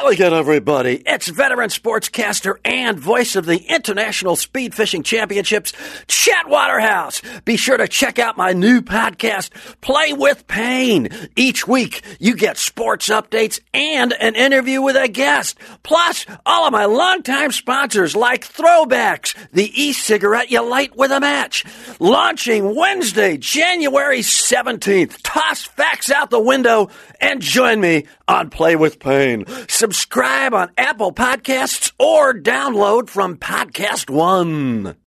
Golly again, everybody. It's veteran sportscaster and voice of the International Speed Fishing Championships, Chet Waterhouse. Be sure to check out my new podcast, Play with Pain. Each week, you get sports updates and an interview with a guest. Plus, all of my longtime sponsors like Throwbacks, the e-cigarette you light with a match. Launching Wednesday, January 17th. Toss facts out the window and join me on Play with Pain. Subscribe on Apple Podcasts or download from Podcast One.